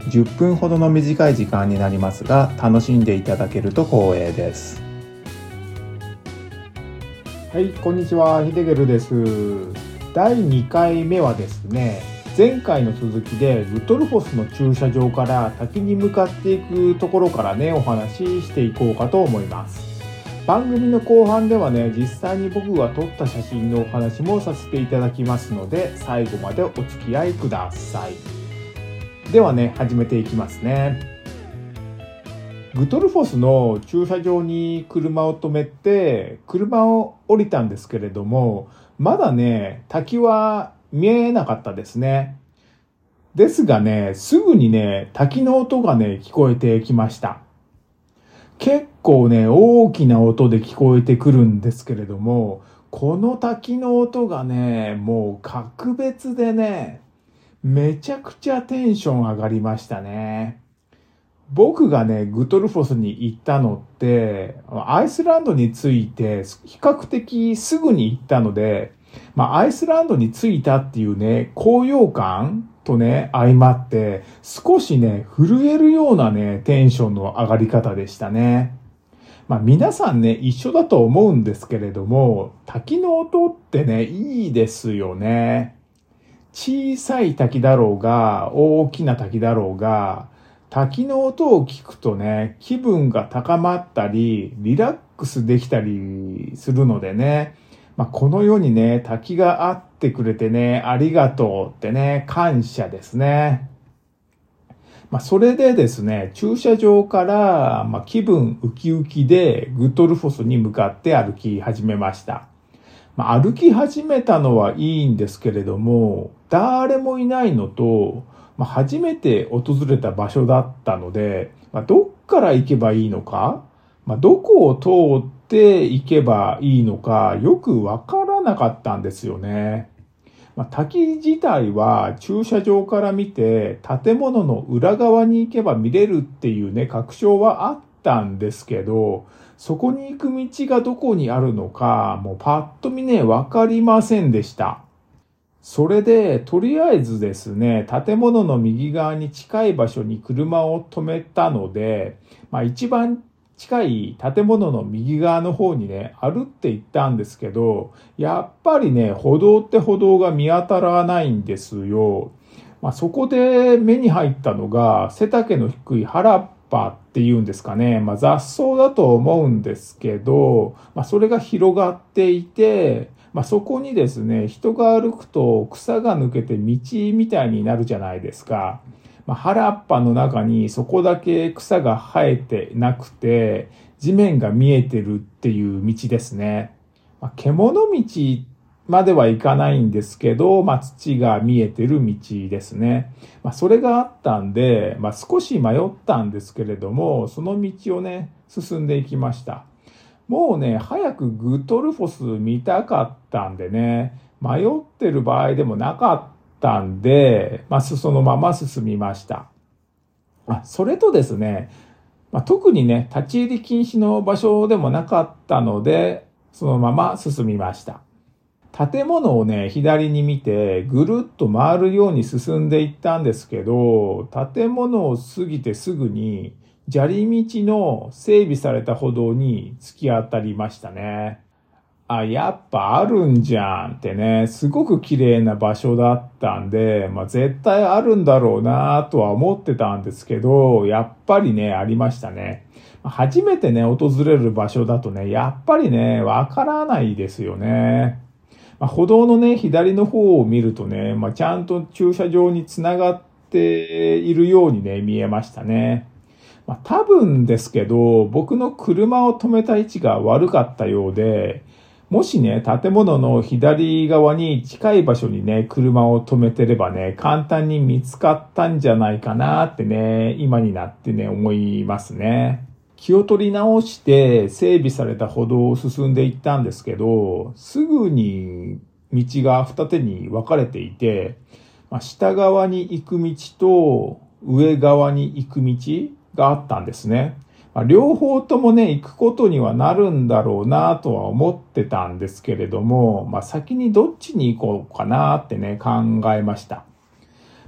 10分ほどの短い時間になりますが楽しんでいただけると光栄です。はいこんにちは。ヒデゲルです。第2回目はですね前回の続きでルトルフォスの駐車場から滝に向かっていくところからねお話ししていこうかと思います。番組の後半ではね実際に僕が撮った写真のお話もさせていただきますので最後までお付き合いください。ではね始めていきますね。グトルフォスの駐車場に車を止めて車を降りたんですけれどもまだね滝は見えなかったですね。ですがねすぐにね滝の音がね聞こえてきました。結構ね、大きな音で聞こえてくるんですけれども、この滝の音がね、もう格別でね、めちゃくちゃテンション上がりましたね。僕がね、グトルフォスに行ったのって、アイスランドに着いて、比較的すぐに行ったので、まあ、アイスランドに着いたっていうね、高揚感とね、相まって、少しね、震えるようなね、テンションの上がり方でしたね。まあ皆さんね、一緒だと思うんですけれども、滝の音ってね、いいですよね。小さい滝だろうが、大きな滝だろうが、滝の音を聞くとね、気分が高まったり、リラックスできたりするのでね、まあ、この世にね、滝があってくれてね、ありがとうってね、感謝ですね。まあ、それでですね、駐車場から、まあ、気分ウキウキでグッドルフォスに向かって歩き始めました。まあ、歩き始めたのはいいんですけれども、誰もいないのと、まあ、初めて訪れた場所だったので、まあ、どっから行けばいいのか、まあ、どこを通って行けばいいのかよくわからなかったんですよね。ま、滝自体は駐車場から見て建物の裏側に行けば見れるっていうね、確証はあったんですけど、そこに行く道がどこにあるのか、もうパッと見ね、わかりませんでした。それで、とりあえずですね、建物の右側に近い場所に車を止めたので、まあ一番近い建物の右側の方にね、歩って行ったんですけど、やっぱりね、歩道って歩道が見当たらないんですよ。まあ、そこで目に入ったのが、背丈の低い原っぱっていうんですかね。まあ、雑草だと思うんですけど、まあ、それが広がっていて、まあ、そこにですね、人が歩くと草が抜けて道みたいになるじゃないですか。まあ、原っぱの中にそこだけ草が生えてなくて、地面が見えてるっていう道ですね。まあ、獣道まではいかないんですけど、まあ、土が見えてる道ですね。まあ、それがあったんで、まあ、少し迷ったんですけれども、その道をね、進んでいきました。もうね、早くグトルフォス見たかったんでね、迷ってる場合でもなかったんで、まあ、そのまま進みました。あそれとですね、まあ、特にね、立ち入り禁止の場所でもなかったので、そのまま進みました。建物をね、左に見て、ぐるっと回るように進んでいったんですけど、建物を過ぎてすぐに、砂利道の整備された歩道に突き当たりましたね。あ、やっぱあるんじゃんってね、すごく綺麗な場所だったんで、まあ絶対あるんだろうなとは思ってたんですけど、やっぱりね、ありましたね。初めてね、訪れる場所だとね、やっぱりね、わからないですよね。まあ、歩道のね、左の方を見るとね、まあ、ちゃんと駐車場につながっているようにね、見えましたね。まあ、多分ですけど、僕の車を止めた位置が悪かったようで、もしね、建物の左側に近い場所にね、車を止めてればね、簡単に見つかったんじゃないかなってね、今になってね、思いますね。気を取り直して整備された歩道を進んでいったんですけど、すぐに道が二手に分かれていて、まあ、下側に行く道と上側に行く道があったんですね。まあ、両方ともね、行くことにはなるんだろうなとは思ってたんですけれども、まあ、先にどっちに行こうかなってね、考えました。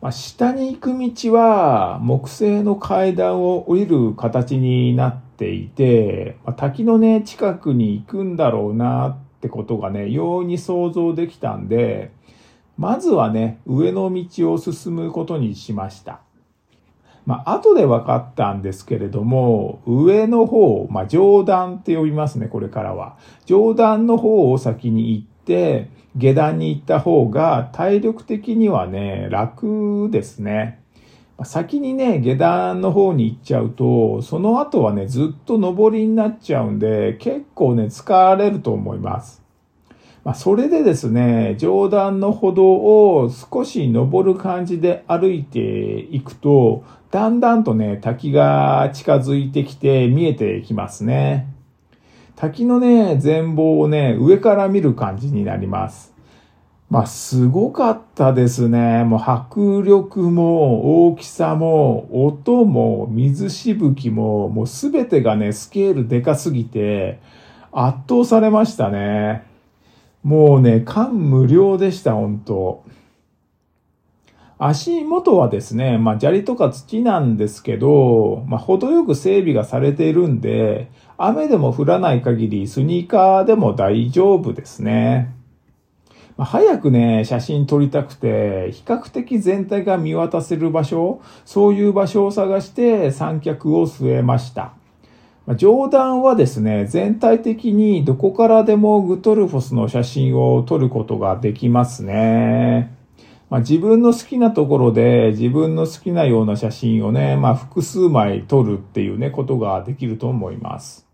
まあ、下に行く道は木製の階段を降りる形になっていて、まあ、滝のね、近くに行くんだろうなってことがね、容易に想像できたんで、まずはね、上の道を進むことにしました。まあ、後で分かったんですけれども、上の方、まあ、上段って呼びますね、これからは。上段の方を先に行って、下段に行った方が体力的にはね、楽ですね。先にね、下段の方に行っちゃうと、その後はね、ずっと上りになっちゃうんで、結構ね、疲れると思います。まあ、それでですね、上段の歩道を少し登る感じで歩いていくと、だんだんとね、滝が近づいてきて見えてきますね。滝のね、全貌をね、上から見る感じになります。まあ、すごかったですね。もう迫力も大きさも音も水しぶきももうすべてがね、スケールでかすぎて圧倒されましたね。もうね、感無量でした、本当足元はですね、まあ砂利とか土なんですけど、まあ程よく整備がされているんで、雨でも降らない限りスニーカーでも大丈夫ですね。まあ、早くね、写真撮りたくて、比較的全体が見渡せる場所、そういう場所を探して三脚を据えました。上段はですね、全体的にどこからでもグトルフォスの写真を撮ることができますね。まあ、自分の好きなところで自分の好きなような写真をね、まあ、複数枚撮るっていうね、ことができると思います。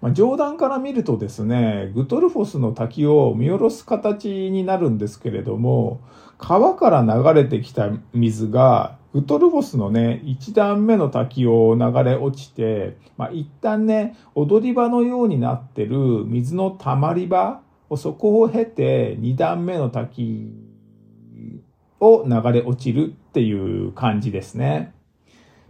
まあ、上段から見るとですね、グトルフォスの滝を見下ろす形になるんですけれども、川から流れてきた水がウトルボスのね、一段目の滝を流れ落ちて、まあ、一旦ね、踊り場のようになってる水の溜まり場をそこを経て二段目の滝を流れ落ちるっていう感じですね。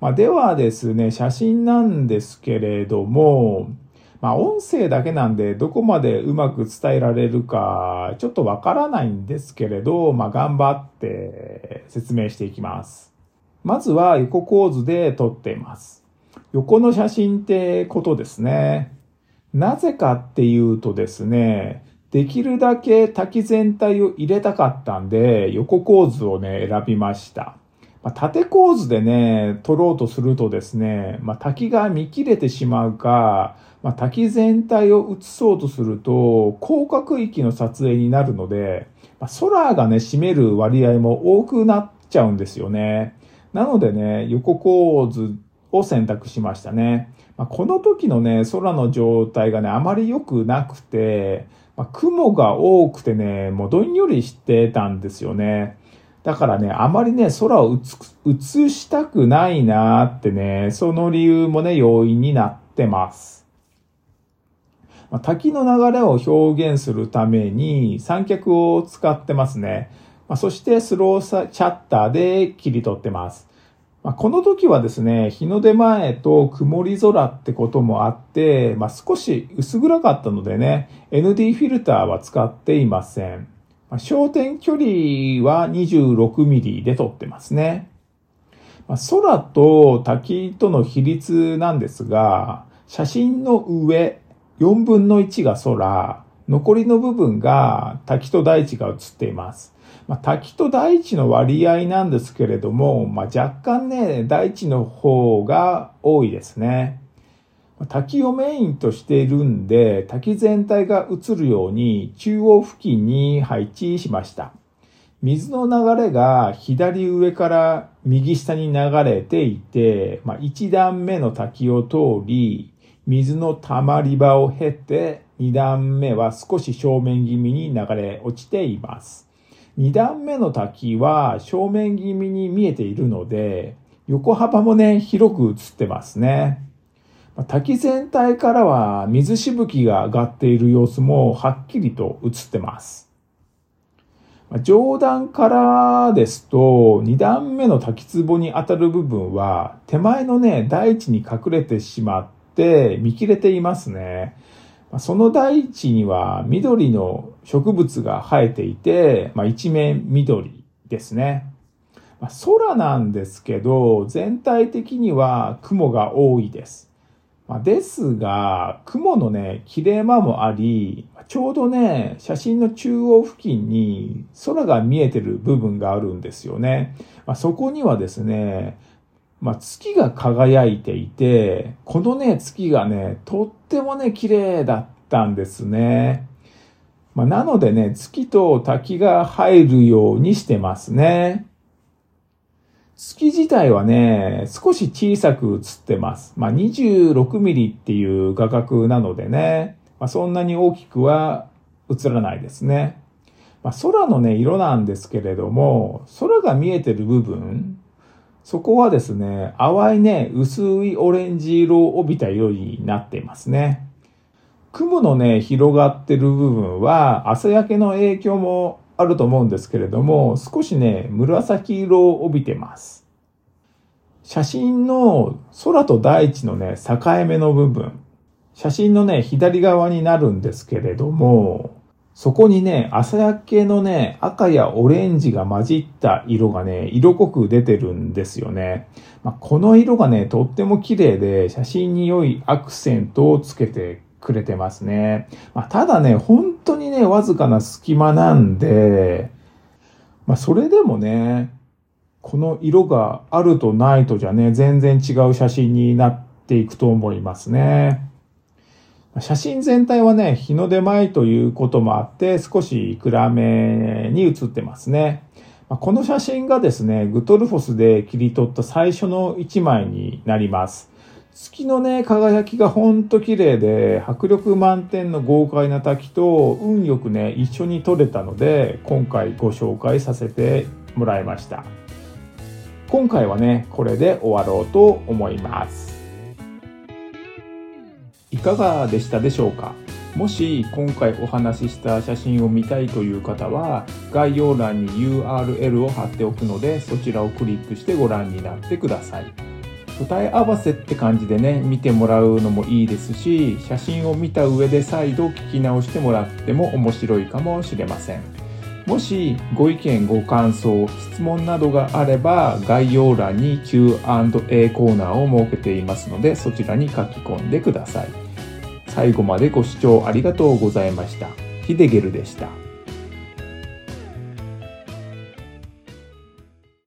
まあ、ではですね、写真なんですけれども、まあ、音声だけなんでどこまでうまく伝えられるかちょっとわからないんですけれど、まあ、頑張って説明していきます。まずは横構図で撮っています。横の写真ってことですね。なぜかっていうとですね、できるだけ滝全体を入れたかったんで、横構図をね、選びました。まあ、縦構図でね、撮ろうとするとですね、まあ、滝が見切れてしまうか、まあ、滝全体を映そうとすると、広角域の撮影になるので、まあ、空がね、占める割合も多くなっちゃうんですよね。なのでね、横構図を選択しましたね。まあ、この時のね、空の状態がね、あまり良くなくて、まあ、雲が多くてね、もうどんよりしてたんですよね。だからね、あまりね、空を映したくないなってね、その理由もね、要因になってます。まあ、滝の流れを表現するために三脚を使ってますね。まあ、そしてスローチャッターで切り取ってます。まあ、この時はですね、日の出前と曇り空ってこともあって、まあ、少し薄暗かったのでね、ND フィルターは使っていません。まあ、焦点距離は 26mm で撮ってますね。まあ、空と滝との比率なんですが、写真の上4分の1が空、残りの部分が滝と大地が写っています。まあ、滝と大地の割合なんですけれども、まあ、若干ね、大地の方が多いですね。滝をメインとしているんで、滝全体が映るように中央付近に配置しました。水の流れが左上から右下に流れていて、まあ、1段目の滝を通り、水の溜まり場を経て、2段目は少し正面気味に流れ落ちています。2段目の滝は正面気味に見えているので、横幅もね、広く映ってますね。滝全体からは水しぶきが上がっている様子もはっきりと映ってます。上段からですと、2段目の滝壺に当たる部分は、手前のね、大地に隠れてしまって見切れていますね。その大地には緑の植物が生えていて、まあ、一面緑ですね。まあ、空なんですけど、全体的には雲が多いです。まあ、ですが、雲のね、切れ間もあり、ちょうどね、写真の中央付近に空が見えてる部分があるんですよね。ま、そこにはですね、まあ、月が輝いていて、このね、月がね、とってもね、綺麗だったんですね。まあ、なのでね、月と滝が入るようにしてますね。月自体はね、少し小さく映ってます。まあ、26ミリっていう画角なのでね、まあ、そんなに大きくは映らないですね。まあ、空のね、色なんですけれども、空が見えてる部分、そこはですね、淡いね、薄いオレンジ色を帯びた色になっていますね。雲のね、広がってる部分は朝焼けの影響もあると思うんですけれども、少しね、紫色を帯びてます。写真の空と大地のね、境目の部分。写真のね、左側になるんですけれども、そこにね、朝焼けのね、赤やオレンジが混じった色がね、色濃く出てるんですよね。まあ、この色がね、とっても綺麗で、写真に良いアクセントをつけてくれてますね。まあ、ただね、本当にね、わずかな隙間なんで、まあ、それでもね、この色があるとないとじゃね、全然違う写真になっていくと思いますね。写真全体はね、日の出前ということもあって、少し暗めに写ってますね。この写真がですね、グトルフォスで切り取った最初の一枚になります。月のね、輝きがほんと綺麗で、迫力満点の豪快な滝と運よくね、一緒に撮れたので、今回ご紹介させてもらいました。今回はね、これで終わろうと思います。いかがでしたでしょうか？もし今回お話しした写真を見たいという方は概要欄に URL を貼っておくのでそちらをクリックしてご覧になってください。答え合わせって感じでね見てもらうのもいいですし写真を見た上で再度聞き直してもらっても面白いかもしれませんもしご意見ご感想質問などがあれば概要欄に Q&A コーナーを設けていますのでそちらに書き込んでください。最後までご視聴ありがとうございました。ヒデゲルでした。